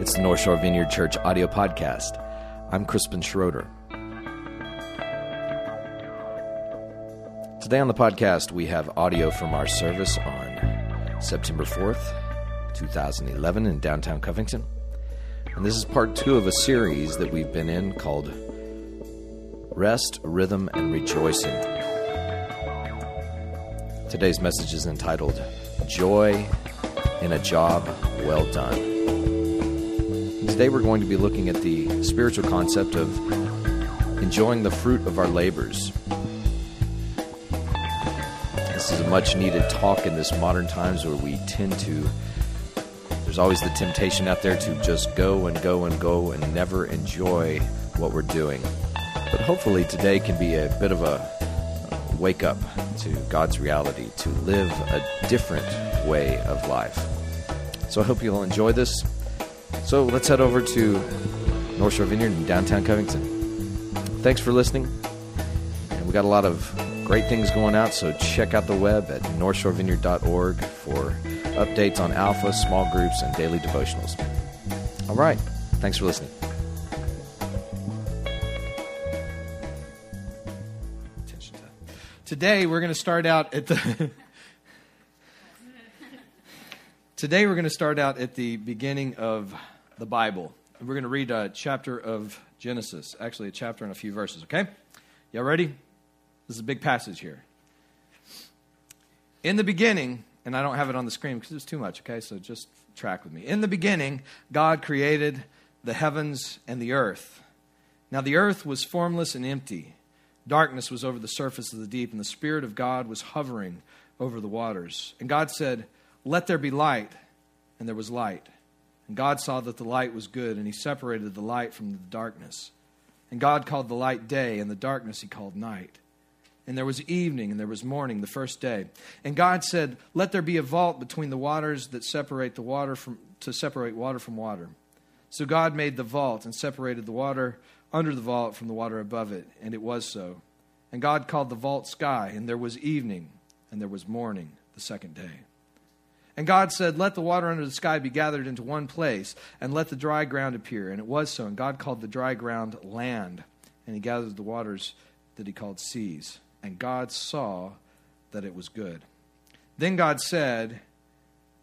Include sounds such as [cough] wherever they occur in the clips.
It's the North Shore Vineyard Church audio podcast. I'm Crispin Schroeder. Today on the podcast, we have audio from our service on September 4th, 2011, in downtown Covington. And this is part two of a series that we've been in called Rest, Rhythm, and Rejoicing. Today's message is entitled Joy in a Job Well Done. Today we're going to be looking at the spiritual concept of enjoying the fruit of our labors. This is a much needed talk in this modern times where we tend to there's always the temptation out there to just go and go and go and never enjoy what we're doing. But hopefully today can be a bit of a wake up to God's reality, to live a different way of life. So I hope you'll enjoy this. So let's head over to North Shore Vineyard in downtown Covington. Thanks for listening. And we got a lot of great things going out, so check out the web at northshorevineyard.org for updates on alpha, small groups, and daily devotionals. All right. Thanks for listening. Today we're going to start out at the [laughs] Today we're going to start out at the beginning of the Bible. We're going to read a chapter of Genesis, actually a chapter and a few verses, okay? Y'all ready? This is a big passage here. In the beginning, and I don't have it on the screen because it's too much, okay? So just track with me. In the beginning, God created the heavens and the earth. Now the earth was formless and empty. Darkness was over the surface of the deep, and the Spirit of God was hovering over the waters. And God said, Let there be light. And there was light. And God saw that the light was good, and He separated the light from the darkness. And God called the light day, and the darkness He called night. And there was evening, and there was morning, the first day. And God said, Let there be a vault between the waters that separate the water from, to separate water from water. So God made the vault and separated the water under the vault from the water above it, and it was so. And God called the vault sky, and there was evening, and there was morning the second day. And God said, Let the water under the sky be gathered into one place, and let the dry ground appear. And it was so. And God called the dry ground land, and he gathered the waters that he called seas. And God saw that it was good. Then God said,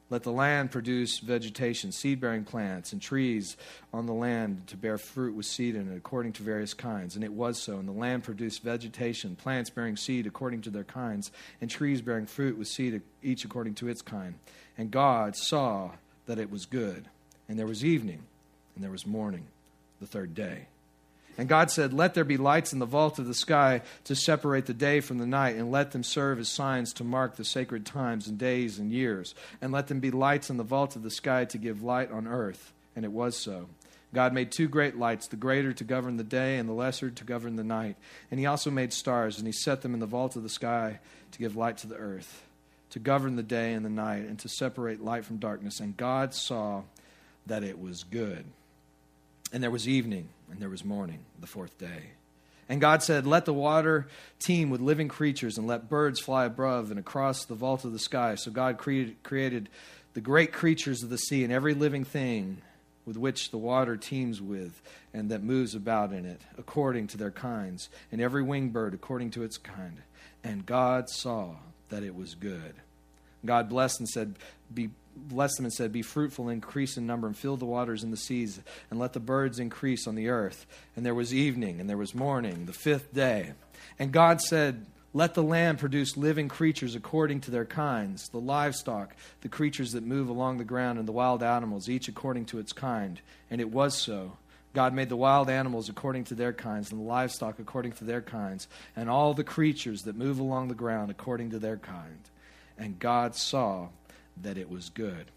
let the land produce vegetation, seed bearing plants, and trees on the land to bear fruit with seed in it, according to various kinds. And it was so. And the land produced vegetation, plants bearing seed according to their kinds, and trees bearing fruit with seed each according to its kind. And God saw that it was good. And there was evening, and there was morning, the third day. And God said, Let there be lights in the vault of the sky to separate the day from the night, and let them serve as signs to mark the sacred times and days and years. And let them be lights in the vault of the sky to give light on earth. And it was so. God made two great lights, the greater to govern the day, and the lesser to govern the night. And he also made stars, and he set them in the vault of the sky to give light to the earth, to govern the day and the night, and to separate light from darkness. And God saw that it was good. And there was evening, and there was morning, the fourth day. And God said, Let the water teem with living creatures, and let birds fly above and across the vault of the sky. So God created, created the great creatures of the sea and every living thing with which the water teems with and that moves about in it, according to their kinds, and every winged bird according to its kind. And God saw that it was good. God blessed and said, Be blessed them and said, Be fruitful, increase in number, and fill the waters in the seas, and let the birds increase on the earth. And there was evening, and there was morning, the fifth day. And God said, Let the land produce living creatures according to their kinds, the livestock, the creatures that move along the ground, and the wild animals, each according to its kind. And it was so. God made the wild animals according to their kinds, and the livestock according to their kinds, and all the creatures that move along the ground according to their kind. And God saw that it was good.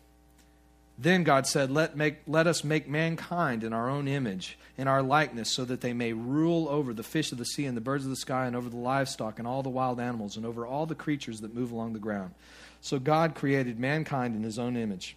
Then God said, let, make, let us make mankind in our own image, in our likeness, so that they may rule over the fish of the sea and the birds of the sky, and over the livestock and all the wild animals, and over all the creatures that move along the ground. So God created mankind in his own image.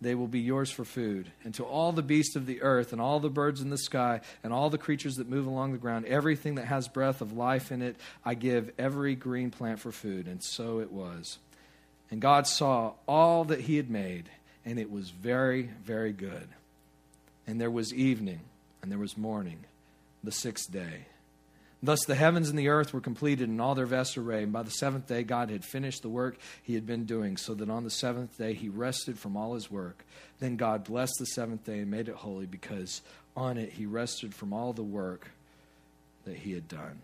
They will be yours for food. And to all the beasts of the earth, and all the birds in the sky, and all the creatures that move along the ground, everything that has breath of life in it, I give every green plant for food. And so it was. And God saw all that He had made, and it was very, very good. And there was evening, and there was morning, the sixth day. Thus the heavens and the earth were completed in all their vast array. And by the seventh day, God had finished the work he had been doing, so that on the seventh day he rested from all his work. Then God blessed the seventh day and made it holy, because on it he rested from all the work that he had done.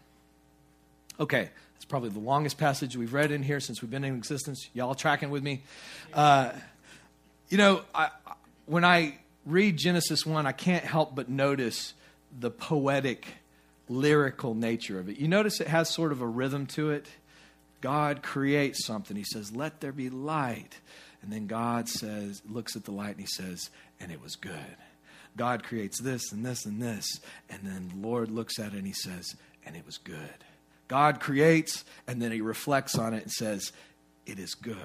Okay, it's probably the longest passage we've read in here since we've been in existence. Y'all tracking with me? Uh, you know, I, when I read Genesis 1, I can't help but notice the poetic lyrical nature of it. You notice it has sort of a rhythm to it. God creates something. He says, Let there be light. And then God says, looks at the light and he says, And it was good. God creates this and this and this. And then the Lord looks at it and he says, And it was good. God creates and then he reflects on it and says, It is good.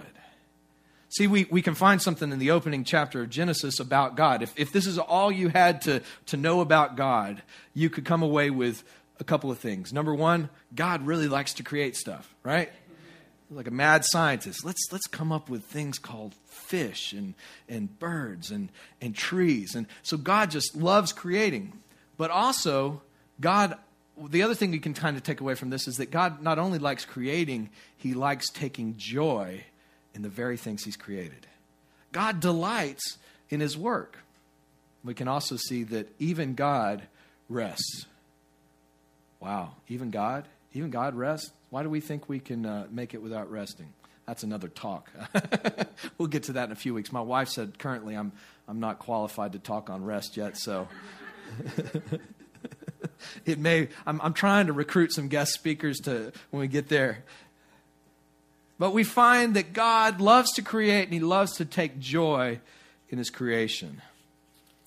See, we, we can find something in the opening chapter of Genesis about God. If, if this is all you had to, to know about God, you could come away with a couple of things. Number one, God really likes to create stuff, right? Like a mad scientist. Let's, let's come up with things called fish and, and birds and, and trees. And so God just loves creating. But also, God, the other thing we can kind of take away from this is that God not only likes creating, he likes taking joy in the very things He's created. God delights in His work. We can also see that even God rests. Wow, even God? Even God rests? Why do we think we can uh, make it without resting? That's another talk. [laughs] we'll get to that in a few weeks. My wife said currently I'm, I'm not qualified to talk on rest yet, so. [laughs] it may I'm, I'm trying to recruit some guest speakers to when we get there but we find that God loves to create and He loves to take joy in His creation.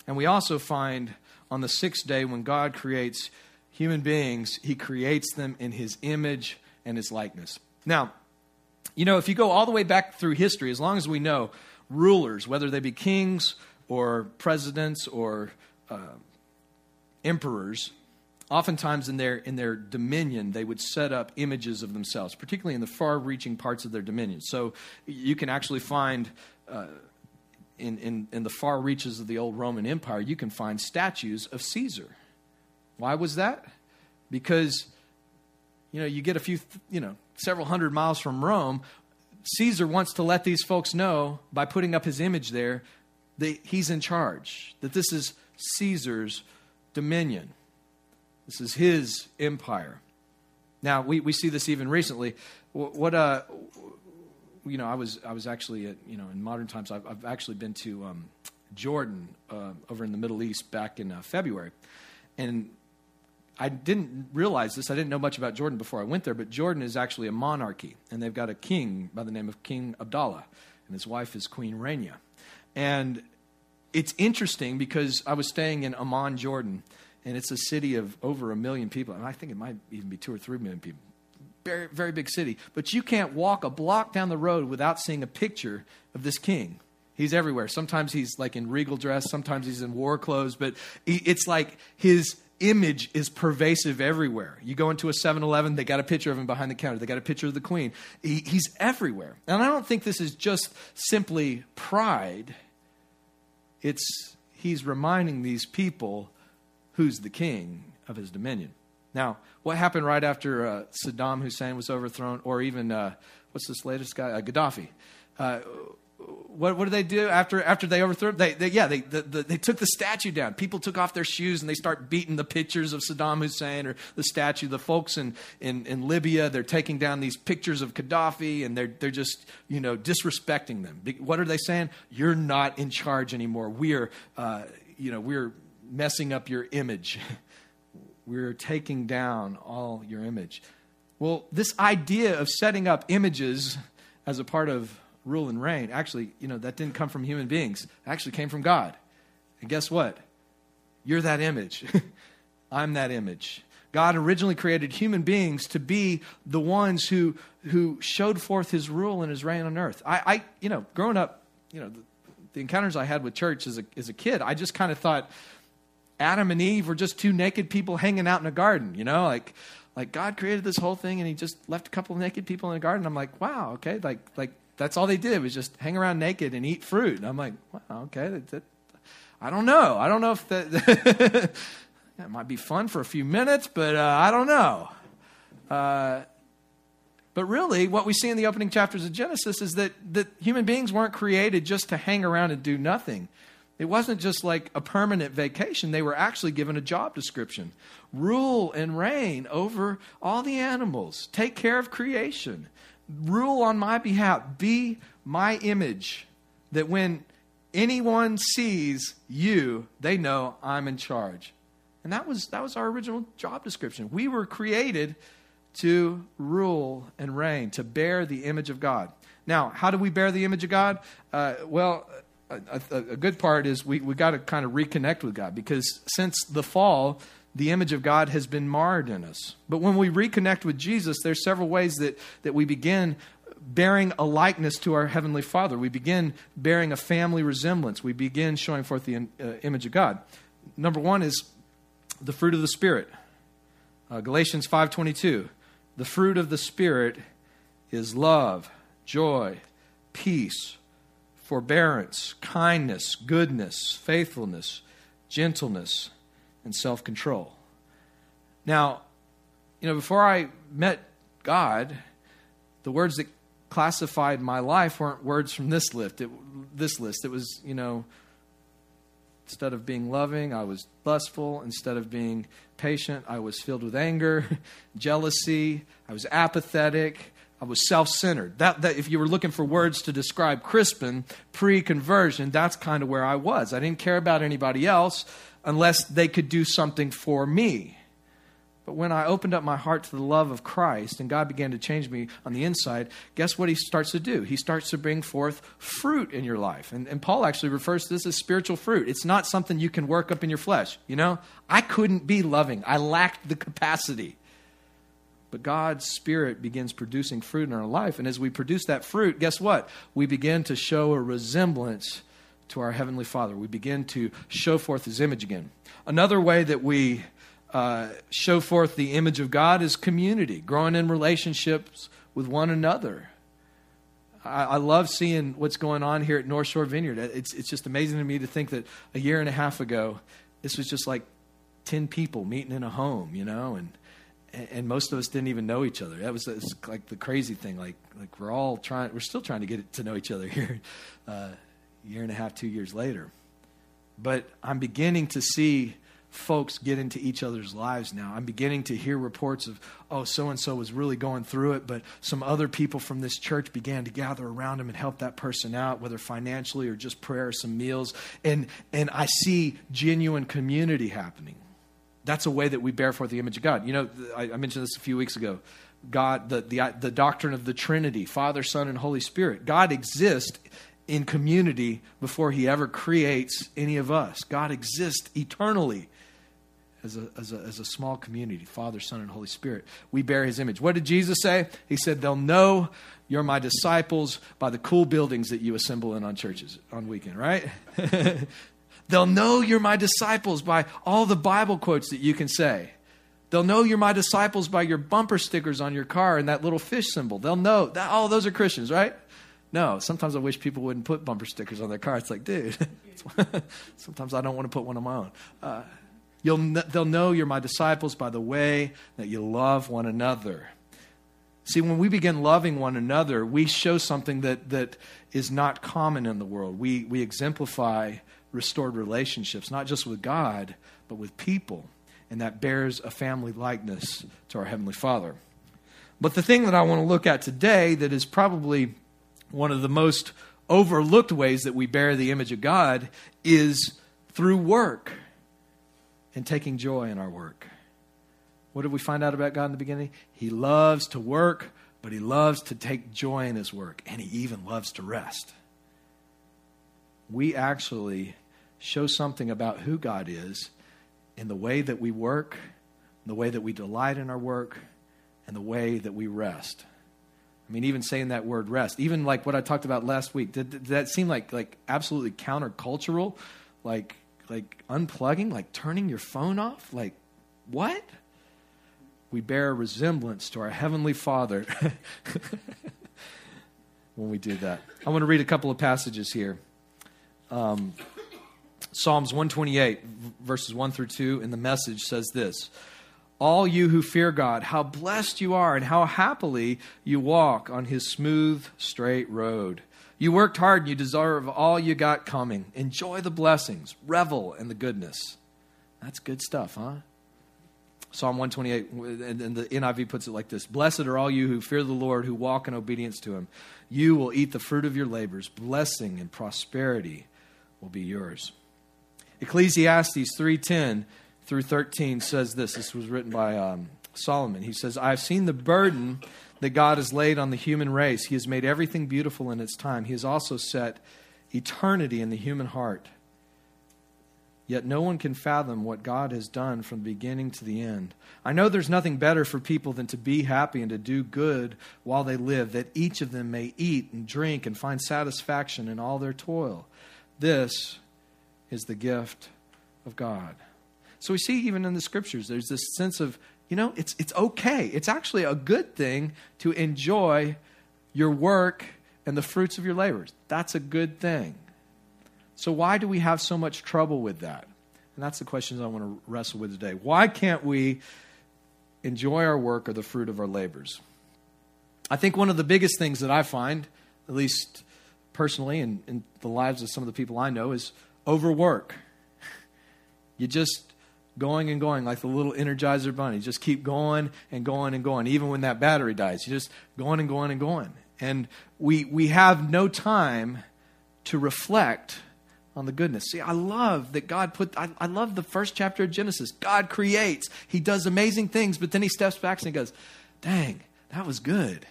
And we also find on the sixth day, when God creates human beings, He creates them in His image and His likeness. Now, you know, if you go all the way back through history, as long as we know, rulers, whether they be kings or presidents or uh, emperors, oftentimes in their in their dominion they would set up images of themselves particularly in the far reaching parts of their dominion. So you can actually find uh, in, in, in the far reaches of the old roman empire you can find statues of caesar. Why was that? Because you know you get a few you know several hundred miles from rome caesar wants to let these folks know by putting up his image there that he's in charge that this is caesar's dominion this is his empire. Now we, we see this even recently. What, what uh, you know, I was I was actually at, you know in modern times I've, I've actually been to um, Jordan uh, over in the Middle East back in uh, February, and I didn't realize this. I didn't know much about Jordan before I went there, but Jordan is actually a monarchy, and they've got a king by the name of King Abdullah, and his wife is Queen Rania. And it's interesting because I was staying in Amman, Jordan, and it's a city of over a million people. And I think it might even be two or three million people. Very, very big city. But you can't walk a block down the road without seeing a picture of this king. He's everywhere. Sometimes he's like in regal dress, sometimes he's in war clothes, but it's like his image is pervasive everywhere. You go into a 7 Eleven, they got a picture of him behind the counter, they got a picture of the queen. He, he's everywhere. And I don't think this is just simply pride, it's he's reminding these people who's the king of his dominion. Now, what happened right after uh, Saddam Hussein was overthrown, or even, uh, what's this latest guy? Uh, Gaddafi. Uh, what, what did they do after, after they overthrew? They, they, yeah, they, the, the, they took the statue down. People took off their shoes and they start beating the pictures of Saddam Hussein or the statue. The folks in, in, in Libya, they're taking down these pictures of Gaddafi and they're, they're just, you know, disrespecting them. What are they saying? You're not in charge anymore. We're, uh, you know, we're messing up your image. [laughs] We're taking down all your image. Well, this idea of setting up images as a part of rule and reign, actually, you know, that didn't come from human beings. It actually came from God. And guess what? You're that image. [laughs] I'm that image. God originally created human beings to be the ones who who showed forth His rule and His reign on earth. I, I you know, growing up, you know, the, the encounters I had with church as a as a kid, I just kind of thought Adam and Eve were just two naked people hanging out in a garden. You know, like like God created this whole thing and He just left a couple of naked people in a garden. I'm like, wow, okay, like like that's all they did was just hang around naked and eat fruit. And I'm like, wow, okay, that, that, I don't know. I don't know if that, [laughs] that might be fun for a few minutes, but uh, I don't know. Uh, but really, what we see in the opening chapters of Genesis is that, that human beings weren't created just to hang around and do nothing. It wasn't just like a permanent vacation. They were actually given a job description rule and reign over all the animals, take care of creation, rule on my behalf, be my image. That when anyone sees you, they know I'm in charge. And that was, that was our original job description. We were created to rule and reign, to bear the image of God. Now, how do we bear the image of God? Uh, well, a, a, a, good part is we, we got to kind of reconnect with God because since the fall, the image of God has been marred in us. But when we reconnect with Jesus, there's several ways that, that we begin bearing a likeness to our Heavenly Father. We begin bearing a family resemblance. We begin showing forth the uh, image of God. Number one is the fruit of the Spirit. Uh, Galatians 5.22, the fruit of the Spirit is love, joy, peace, forbearance, kindness, goodness, faithfulness, gentleness, and self control. Now, you know, before I met God, the words that classified my life weren't words from this list. It, this list. It was, you know, instead of being loving, I was lustful. Instead of being patient, I was filled with anger, [laughs] jealousy. I was apathetic. I was self-centered. That, that if you were looking for words to describe Crispin pre-conversion, that's kind of where I was. I didn't care about anybody else unless they could do something for me. But when I opened up my heart to the love of Christ and God began to change me on the inside, guess what He starts to do? He starts to bring forth fruit in your life. And, and, Paul actually refers to this as spiritual fruit. It's not something you can work up in your flesh. You know, I couldn't be loving, I lacked the capacity. But God's Spirit begins producing fruit in our life. And as we produce that fruit, guess what? We begin to show a resemblance to our Heavenly Father. We begin to show forth His image again. Another way that we uh, show forth the image of God is community, growing in relationships with one another. I, love seeing what's going on here at North Shore Vineyard. It's, it's just amazing to me to think that a year and a half ago, this was just like 10 people meeting in a home, you know, and and most of us didn't even know each other. That was, was like the crazy thing. Like like we're all trying, we're still trying to get to know each other here, [laughs] uh, year and a half, two years later. But I'm beginning to see folks get into each other's lives now. I'm beginning to hear reports of, oh, so and so was really going through it, but some other people from this church began to gather around him and help that person out, whether financially or just prayer or some meals. And and I see genuine community happening. That's a way that we bear forth the image of God. You know, I, I mentioned this a few weeks ago. God, the, the, the doctrine of the Trinity, Father, Son, and Holy Spirit. God exists in community before he ever creates any of us. God exists eternally as a, as a, as a small community Father, Son, and Holy Spirit. We bear his image. What did Jesus say? He said, They'll know you're my disciples by the cool buildings that you assemble in on churches on weekend, right? [laughs] They'll know you're my disciples by all the Bible quotes that you can say. They'll know you're my disciples by your bumper stickers on your car and that little fish symbol. They'll know that, oh, those are Christians, right? No, sometimes I wish people wouldn't put bumper stickers on their car. It's like, dude, [laughs] sometimes I don't want to put one on my own. Uh, you'll, they'll know you're my disciples by the way that you love one another. See, when we begin loving one another, we show something that, that is not common in the world. We, we exemplify restored relationships, not just with God, but with people. And that bears a family likeness to our Heavenly Father. But the thing that I want to look at today that is probably one of the most overlooked ways that we bear the image of God is through work and taking joy in our work. What did we find out about God in the beginning? He loves to work, but he loves to take joy in his work, and he even loves to rest. We actually show something about who God is in the way that we work, the way that we delight in our work, and the way that we rest. I mean, even saying that word rest, even like what I talked about last week, did, did that seem like like absolutely countercultural? Like like unplugging, like turning your phone off? Like what? We bear a resemblance to our heavenly Father [laughs] when we do that. I want to read a couple of passages here. Um, Psalms 128, verses 1 through 2, in the message says this All you who fear God, how blessed you are, and how happily you walk on his smooth, straight road. You worked hard and you deserve all you got coming. Enjoy the blessings, revel in the goodness. That's good stuff, huh? Psalm 128, and the NIV puts it like this Blessed are all you who fear the Lord, who walk in obedience to him. You will eat the fruit of your labors. Blessing and prosperity will be yours. Ecclesiastes 3:10 through 13 says this. This was written by um, Solomon. He says, "I've seen the burden that God has laid on the human race. He has made everything beautiful in its time. He has also set eternity in the human heart." Yet no one can fathom what God has done from the beginning to the end. I know there's nothing better for people than to be happy and to do good while they live, that each of them may eat and drink and find satisfaction in all their toil. This is the gift of God. So we see even in the scriptures, there's this sense of, you know, it's, it's okay. It's actually a good thing to enjoy your work and the fruits of your labors. That's a good thing. So, why do we have so much trouble with that? And that's the questions I want to wrestle with today. Why can't we enjoy our work or the fruit of our labors? I think one of the biggest things that I find, at least personally and in the lives of some of the people I know, is overwork. You just going and going like the little energizer bunny. Just keep going and going and going, even when that battery dies. You just going and going and going. And we we have no time to reflect on the goodness. See, I love that God put, I, I, love the first chapter of Genesis. God creates, He does amazing things, but then He steps back and He goes, dang, that was good.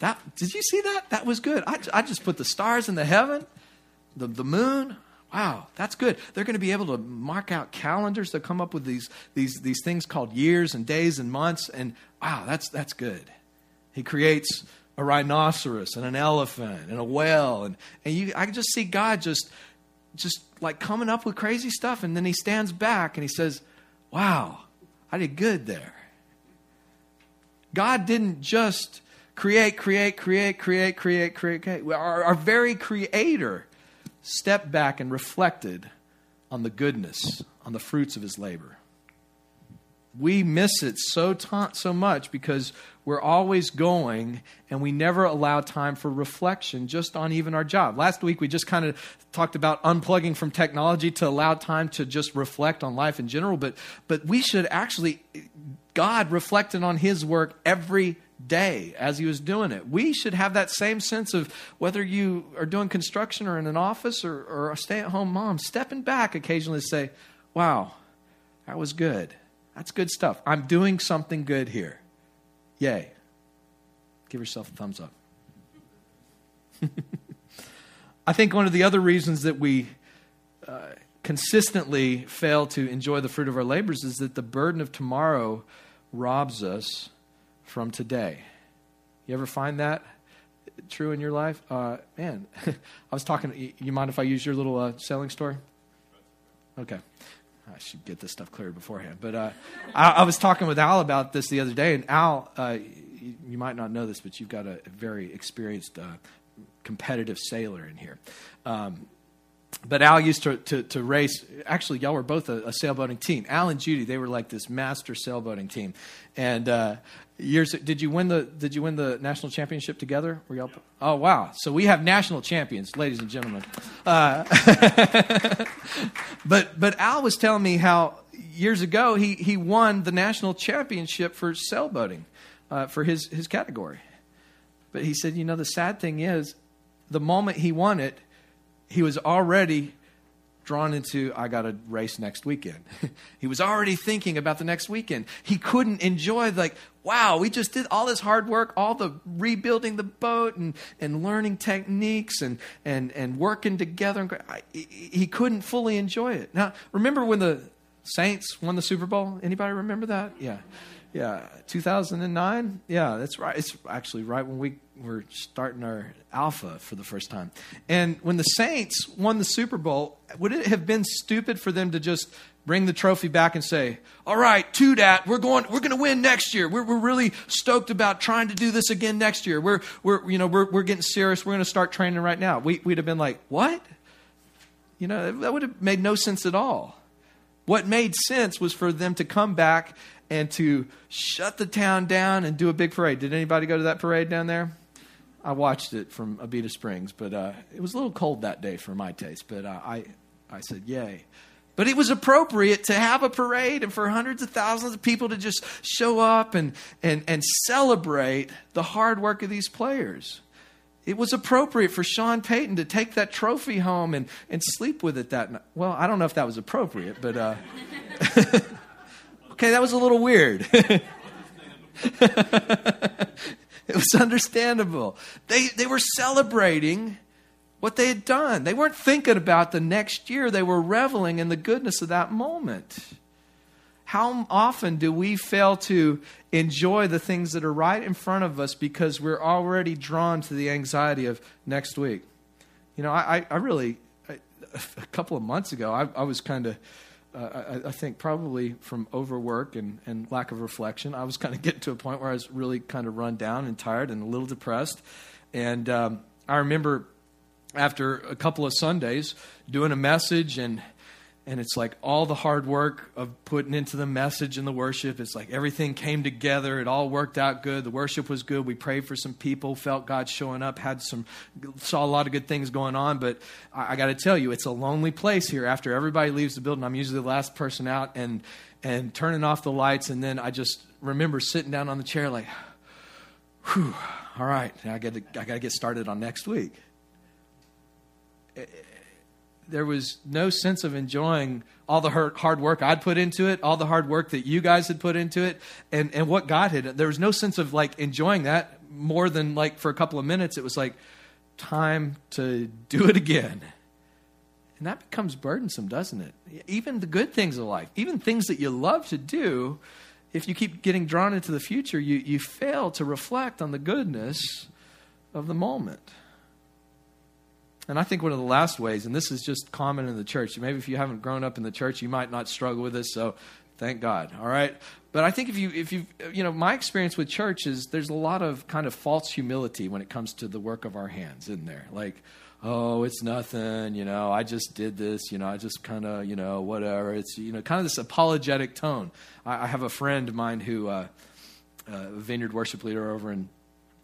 That, did you see that? That was good. I, I just put the stars in the heaven, the, the moon. Wow, that's good. They're going to be able to mark out calendars to come up with these, these, these things called years and days and months. And wow, that's, that's good. He creates a rhinoceros and an elephant and a whale and, and you I can just see God just just like coming up with crazy stuff and then he stands back and he says, Wow, I did good there. God didn't just create, create, create, create, create, create, create. Our, our very creator stepped back and reflected on the goodness, on the fruits of his labor we miss it so ta- so much because we're always going and we never allow time for reflection just on even our job. Last week we just kind of talked about unplugging from technology to allow time to just reflect on life in general, but but we should actually God reflected on his work every day as he was doing it. We should have that same sense of whether you are doing construction or in an office or, or a stay at home mom, stepping back occasionally to say, Wow, that was good that's good stuff. I'm doing something good here. Yay. Give yourself a thumbs up. [laughs] I think one of the other reasons that we uh, consistently fail to enjoy the fruit of our labors is that the burden of tomorrow robs us from today. You ever find that true in your life? Uh, man, [laughs] I was talking. You mind if I use your little uh, selling story? Okay. I should get this stuff cleared beforehand. But uh, I, I, was talking with Al about this the other day, and Al, uh, you, you, might not know this, but you've got a very experienced uh, competitive sailor in here. Um, but Al used to, to, to, race. Actually, y'all were both a, a, sailboating team. Al and Judy, they were like this master sailboating team. And uh, years, did you win the Did you win the national championship together? Were y'all? Oh wow! So we have national champions, ladies and gentlemen. Uh, [laughs] but but Al was telling me how years ago he he won the national championship for sailboating uh, for his his category. But he said, you know, the sad thing is, the moment he won it he was already drawn into I got a race next weekend. [laughs] he was already thinking about the next weekend. He couldn't enjoy like, wow, we just did all this hard work, all the rebuilding the boat and, and learning techniques and, and, and working together. He couldn't fully enjoy it. Now, remember when the Saints won the Super Bowl. Anybody remember that? Yeah. Yeah, 2009. Yeah, that's right. It's actually right when we were starting our alpha for the first time. And when the Saints won the Super Bowl, would it have been stupid for them to just bring the trophy back and say, "All right, to that, we're going, we're going to win next year. We're, we're really stoked about trying to do this again next year. We're, we're, you know, we're, we're getting serious. We're going to start training right now." We, we'd have been like, "What?" You know, that would have made no sense at all. What made sense was for them to come back and to shut the town down and do a big parade. Did anybody go to that parade down there? I watched it from Abita Springs, but uh, it was a little cold that day for my taste. But uh, I, I said, "Yay!" But it was appropriate to have a parade and for hundreds of thousands of people to just show up and and and celebrate the hard work of these players. It was appropriate for Sean Payton to take that trophy home and, and sleep with it that night. Well, I don't know if that was appropriate, but uh, [laughs] Okay, that was a little weird. [laughs] it was understandable. They, they were celebrating what they had done. They weren't thinking about the next year, they were reveling in the goodness of that moment. How often do we fail to enjoy the things that are right in front of us because we're already drawn to the anxiety of next week? You know, I, I really, I, [laughs] a couple of months ago, I, I was kind of I, I, think probably from overwork and, and lack of reflection, I was kind of getting to a point where I was really kind of run down and tired and a little depressed. And um, I remember after a couple of Sundays doing a message and and it's like all the hard work of putting into the message and the worship it's like everything came together it all worked out good the worship was good we prayed for some people felt god showing up had some saw a lot of good things going on but i, I got to tell you it's a lonely place here after everybody leaves the building i'm usually the last person out and and turning off the lights and then i just remember sitting down on the chair like whew all right i got to i got to get started on next week there was no sense of enjoying all the hard work I'd put into it, all the hard work that you guys had put into it, and, and what God had. There was no sense of like enjoying that more than like for a couple of minutes. It was like time to do it again. And that becomes burdensome, doesn't it? Even the good things of life, even things that you love to do, if you keep getting drawn into the future, you, you fail to reflect on the goodness of the moment. And I think one of the last ways, and this is just common in the church, maybe if you haven't grown up in the church, you might not struggle with this, so thank God. All right? But I think if you, if you, you know, my experience with church is there's a lot of kind of false humility when it comes to the work of our hands in there. Like, oh, it's nothing, you know, I just did this, you know, I just kind of, you know, whatever. It's, you know, kind of this apologetic tone. I, I have a friend of mine who, uh, uh, vineyard worship leader over in,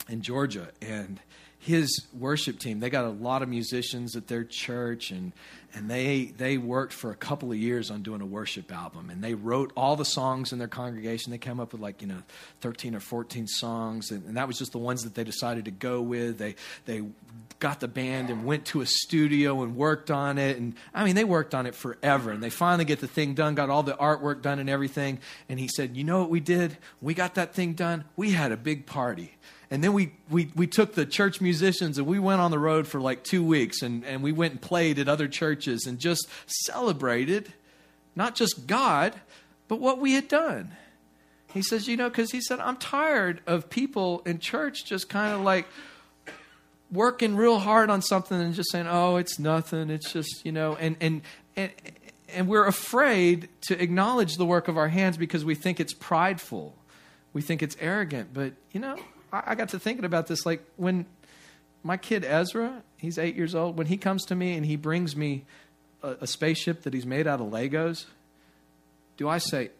in Georgia, and his worship team. They got a lot of musicians at their church, and and they they worked for a couple of years on doing a worship album. And they wrote all the songs in their congregation. They came up with like you know thirteen or fourteen songs, and, and that was just the ones that they decided to go with. They they got the band and went to a studio and worked on it. And I mean, they worked on it forever. And they finally get the thing done, got all the artwork done and everything. And he said, You know what we did? We got that thing done. We had a big party and then we, we, we took the church musicians and we went on the road for like two weeks and, and we went and played at other churches and just celebrated not just God, but what we had done. He says, you know, because he said, I'm tired of people in church just kind of like working real hard on something and just saying, oh, it's nothing. It's just, you know, and, and, and, and we're afraid to acknowledge the work of our hands because we think it's prideful. We think it's arrogant. But, you know, I got to thinking about this. Like when my kid Ezra, he's eight years old, when he comes to me and he brings me a, a spaceship that he's made out of Legos, do I say,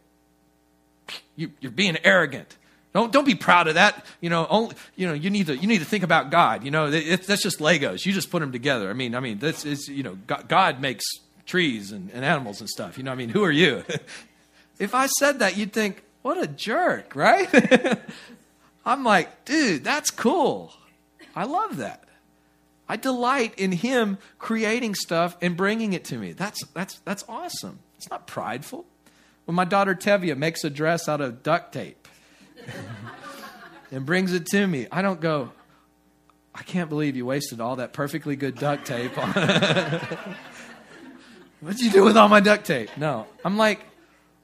you, are being arrogant? Don't don't be proud of that. You know, only you know you need to you need to think about God. You know, it, that's just Legos. You just put them together. I mean, I mean, this is you know, God, God makes trees and, and animals and stuff. You know, I mean, who are you? [laughs] if I said that, you'd think, what a jerk, right? [laughs] I'm like, dude, that's cool. I love that. I delight in him creating stuff and bringing it to me. That's, that's, that's awesome. It's not prideful. When my daughter Tevia makes a dress out of duct tape [laughs] and brings it to me, I don't go, I can't believe you wasted all that perfectly good duct tape on [laughs] What'd you do with all my duct tape? No. I'm like,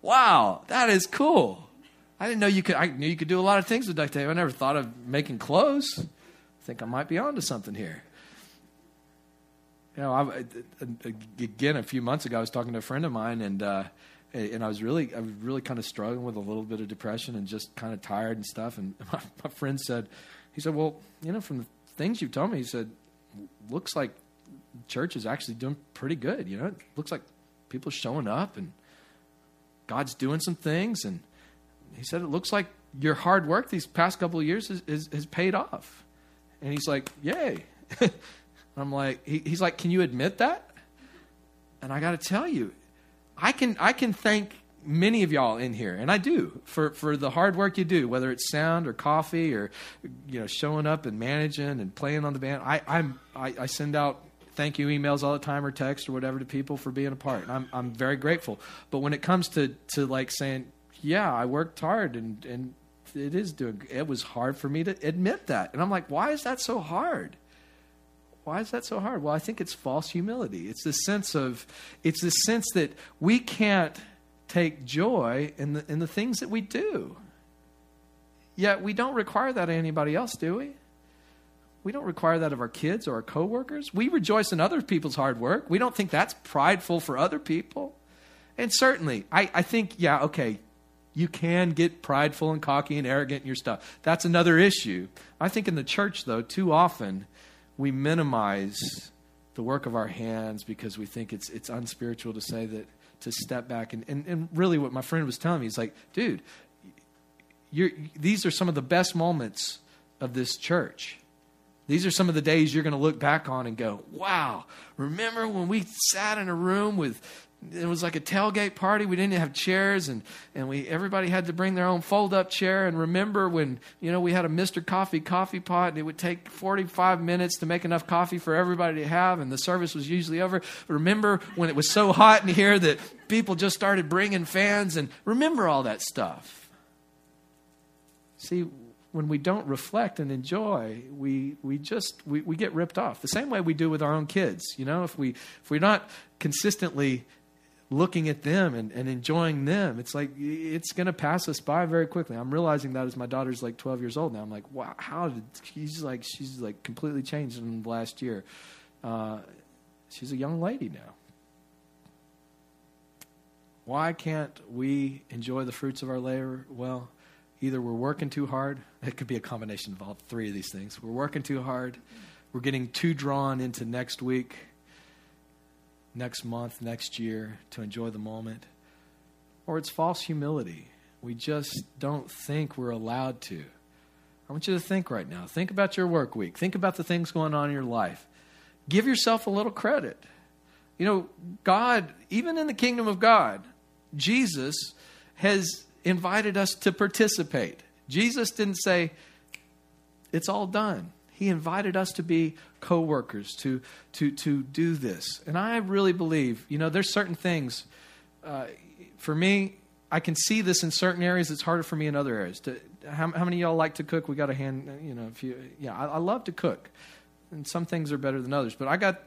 wow, that is cool. I didn't know you could. I knew you could do a lot of things with duct tape. I never thought of making clothes. I think I might be onto something here. You know, I, again, a few months ago, I was talking to a friend of mine, and uh, and I was really, I was really kind of struggling with a little bit of depression and just kind of tired and stuff. And [laughs] my, my friend said, he said, well, you know, from the things you've told me, he said, looks like church is actually doing pretty good. You know, it looks like people are showing up and God's doing some things. And he said, it looks like your hard work these past couple of years has, paid off. And he's like, yay. [laughs] I'm like, he, he's like, can you admit that? And I got to tell you, I can, I can thank many of y'all in here, and I do for for the hard work you do, whether it's sound or coffee or you know showing up and managing and playing on the band. I I'm I, I send out thank you emails all the time or text or whatever to people for being a part. And I'm I'm very grateful. But when it comes to to like saying, yeah, I worked hard and and it is doing it was hard for me to admit that. And I'm like, why is that so hard? Why is that so hard? Well, I think it's false humility. It's the sense of it's the sense that we can't take joy in the, in the things that we do. Yet we don't require that of anybody else, do we? We don't require that of our kids or our coworkers. We rejoice in other people's hard work. We don't think that's prideful for other people. And certainly, I, I think, yeah, okay, you can get prideful and cocky and arrogant in your stuff. That's another issue. I think in the church, though, too often we minimize the work of our hands because we think it's, it's unspiritual to say that to step back and, and, and really what my friend was telling me is like, dude, these are some of the best moments of this church. These are some of the days you're going to look back on and go, wow, remember when we sat in a room with it was like a tailgate party. We didn't have chairs, and, and we everybody had to bring their own fold up chair. And remember when you know we had a Mister Coffee coffee pot, and it would take forty five minutes to make enough coffee for everybody to have, and the service was usually over. Remember when it was so hot in here that people just started bringing fans, and remember all that stuff. See, when we don't reflect and enjoy, we, we just we, we get ripped off. The same way we do with our own kids. You know, if we if we're not consistently looking at them and, and enjoying them. It's like it's going to pass us by very quickly. I'm realizing that as my daughter's like 12 years old now. I'm like, wow, how did she's like she's like completely changed in the last year. Uh, she's a young lady now. Why can't we enjoy the fruits of our labor? Well, either we're working too hard. It could be a combination of all three of these things. We're working too hard. We're getting too drawn into next week next month, next year to enjoy the moment. Or it's false humility. We just don't think we're allowed to. I want you to think right now. Think about your work week. Think about the things going on in your life. Give yourself a little credit. You know, God, even in the kingdom of God, Jesus has invited us to participate. Jesus didn't say, it's all done. He invited us to be co-workers to to to do this. And I really believe, you know, there's certain things. Uh, for me, I can see this in certain areas. It's harder for me in other areas. To, how, how many of y'all like to cook? We got a hand. You know, if you, yeah, I, I love to cook, and some things are better than others. But I got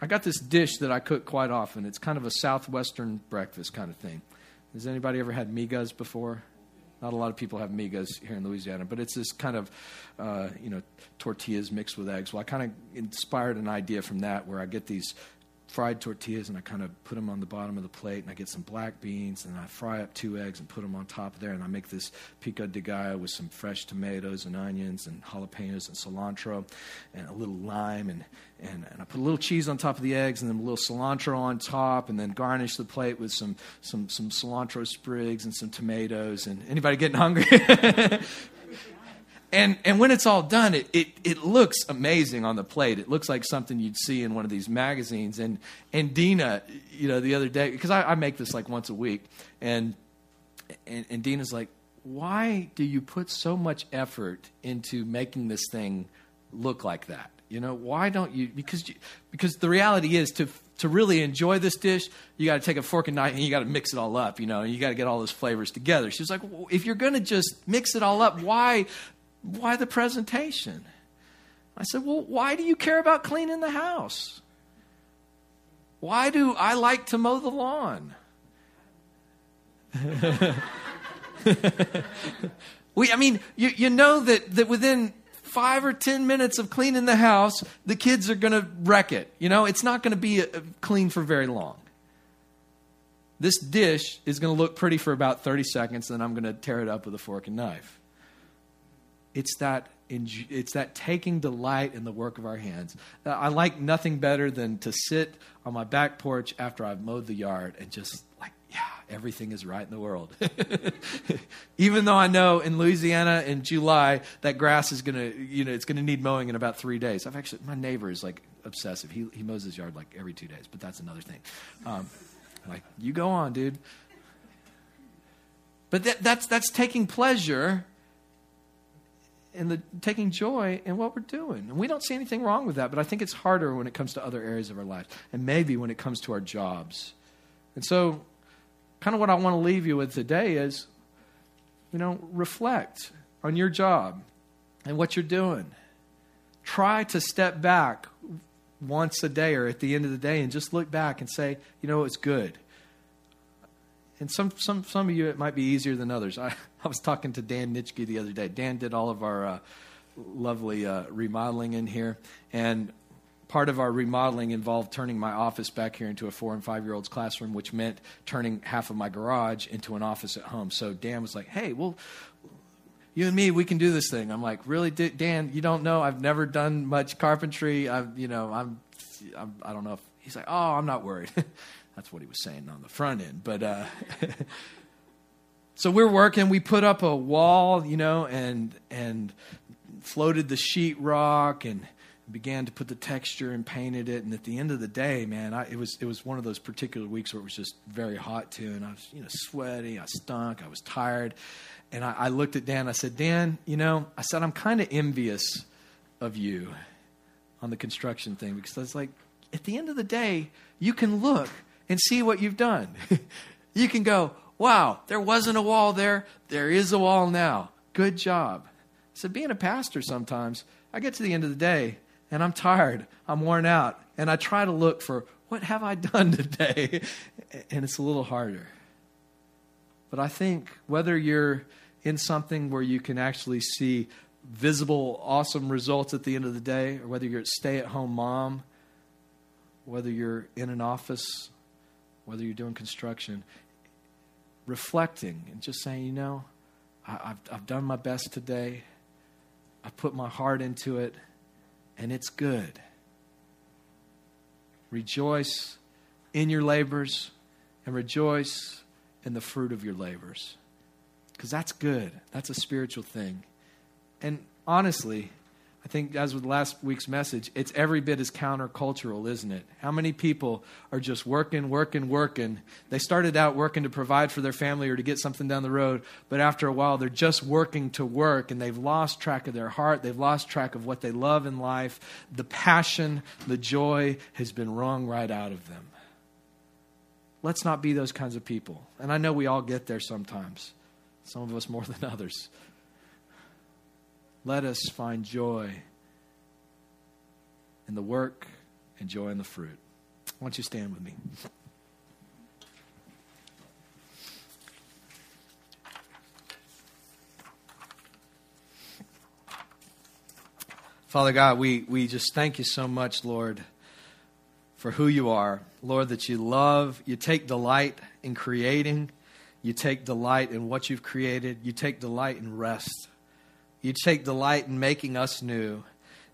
I got this dish that I cook quite often. It's kind of a southwestern breakfast kind of thing. Has anybody ever had migas before? Not a lot of people have migas here in Louisiana, but it's this kind of, uh, you know, tortillas mixed with eggs. Well, I kind of inspired an idea from that where I get these fried tortillas and I kind of put them on the bottom of the plate and I get some black beans and I fry up two eggs and put them on top of there and I make this pico de gallo with some fresh tomatoes and onions and jalapenos and cilantro and a little lime and, and, and I put a little cheese on top of the eggs and then a little cilantro on top and then garnish the plate with some, some, some cilantro sprigs and some tomatoes and anybody getting hungry? [laughs] and and when it's all done, it, it it looks amazing on the plate. It looks like something you'd see in one of these magazines. And and Dina, you know, the other day because I, I, make this like once a week, and, and and Dina's like, why do you put so much effort into making this thing look like that? You know, why don't you? Because you, because the reality is to to really enjoy this dish, you got to take a fork and knife and you got to mix it all up. You know, you got to get all those flavors together. She's like, well, if you're going to just mix it all up, why why the presentation? I said, Well, why do you care about cleaning the house? Why do I like to mow the lawn? [laughs] we, I mean, you, you know that, that within five or ten minutes of cleaning the house, the kids are going to wreck it. You know, it's not going to be a, uh, a clean for very long. This dish is going to look pretty for about 30 seconds, then I'm going to tear it up with a fork and knife. It's that it's that taking delight in the work of our hands. I like nothing better than to sit on my back porch after I've mowed the yard and just like, yeah, everything is right in the world. [laughs] Even though I know in Louisiana in July that grass is gonna, you know, it's gonna need mowing in about three days. I've actually, my neighbor is like obsessive. He he mows his yard like every two days, but that's another thing. Um, like, you go on, dude. But that, that's that's taking pleasure and the taking joy in what we're doing. And we don't see anything wrong with that, but I think it's harder when it comes to other areas of our lives, and maybe when it comes to our jobs. And so, kind of what I want to leave you with today is, you know, reflect on your job and what you're doing. Try to step back once a day or at the end of the day and just look back and say, you know, it's good. And some, some, some of you, it might be easier than others. I, [laughs] I was talking to Dan Nitschke the other day. Dan did all of our uh, lovely uh, remodeling in here. And part of our remodeling involved turning my office back here into a four and five year old's classroom, which meant turning half of my garage into an office at home. So Dan was like, hey, well, you and me, we can do this thing. I'm like, really, Dan? You don't know? I've never done much carpentry. I've, you know, I'm, I'm I don't know. If, he's like, oh, I'm not worried. [laughs] That's what he was saying on the front end. But uh, [laughs] so we're working. We put up a wall, you know, and and floated the sheetrock and began to put the texture and painted it. And at the end of the day, man, I, it was it was one of those particular weeks where it was just very hot too, and I was you know sweaty, I stunk, I was tired, and I, I looked at Dan. I said, Dan, you know, I said I'm kind of envious of you on the construction thing because I was like, at the end of the day, you can look and see what you've done. [laughs] you can go, wow, there wasn't a wall there. There is a wall now. Good job. So, being a pastor sometimes, I get to the end of the day and I'm tired, I'm worn out, and I try to look for what have I [laughs] done today? [laughs] and it's a little harder. But I think whether you're in something where you can actually see visible, awesome results at the end of the day, or whether you're a stay at home mom, whether you're in an office whether you're doing construction, reflecting and just saying, you know, I, have I've done my best today. I put my heart into it, and it's good. Rejoice in your labors and rejoice in the fruit of your labors. Because that's good. That's a spiritual thing. And honestly, I think, as with last week's message, it's every bit as countercultural, isn't it? How many people are just working, working, working? They started out working to provide for their family or to get something down the road, but after a while, they're just working to work and they've lost track of their heart. They've lost track of what they love in life. The passion, the joy has been wrung right out of them. Let's not be those kinds of people. And I know we all get there sometimes, some of us more than others let us find joy in the work and joy in the fruit. Why don't you stand with me? Father God, we, we just thank you so much, Lord, for who you are. Lord, that you love, you take delight in creating, you take delight in what you've created, you take delight in rest. You take delight in making us new,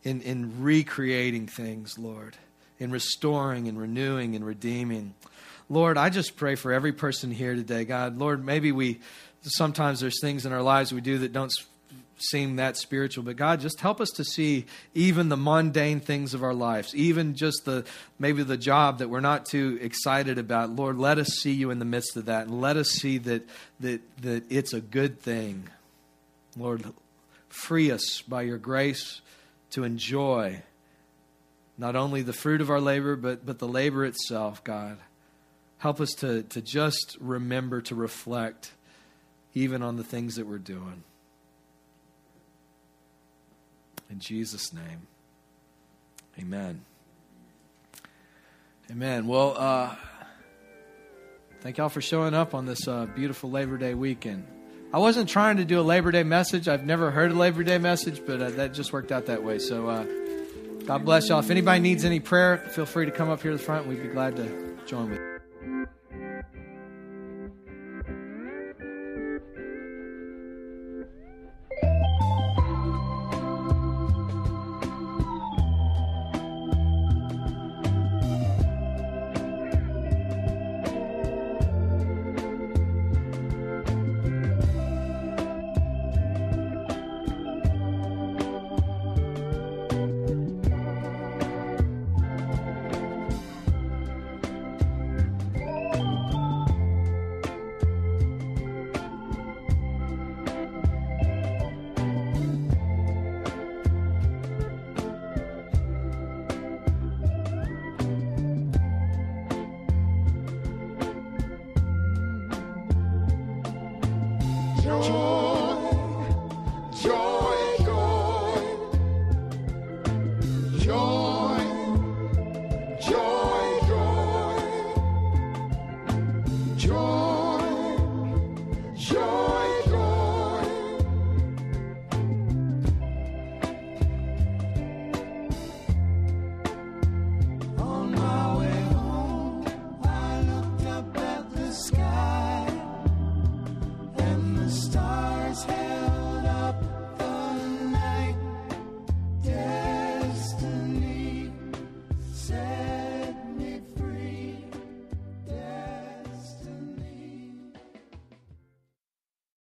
in, in recreating things, Lord, in restoring and renewing and redeeming. Lord, I just pray for every person here today, God. Lord, maybe we sometimes there's things in our lives we do that don't seem that spiritual, but God, just help us to see even the mundane things of our lives, even just the maybe the job that we're not too excited about. Lord, let us see you in the midst of that, and let us see that that that it's a good thing. Lord, Free us by your grace to enjoy not only the fruit of our labor, but, but the labor itself, God. Help us to, to just remember to reflect even on the things that we're doing. In Jesus' name, amen. Amen. Well, uh, Thank y'all for showing up on this uh, beautiful Labor Day weekend. I wasn't trying to do a Labor Day message. I've never heard a Labor Day message, but uh, that just worked out that way. So, uh, God bless y'all. If anybody needs any prayer, feel free to come up here to the front. We'd be glad to join with you.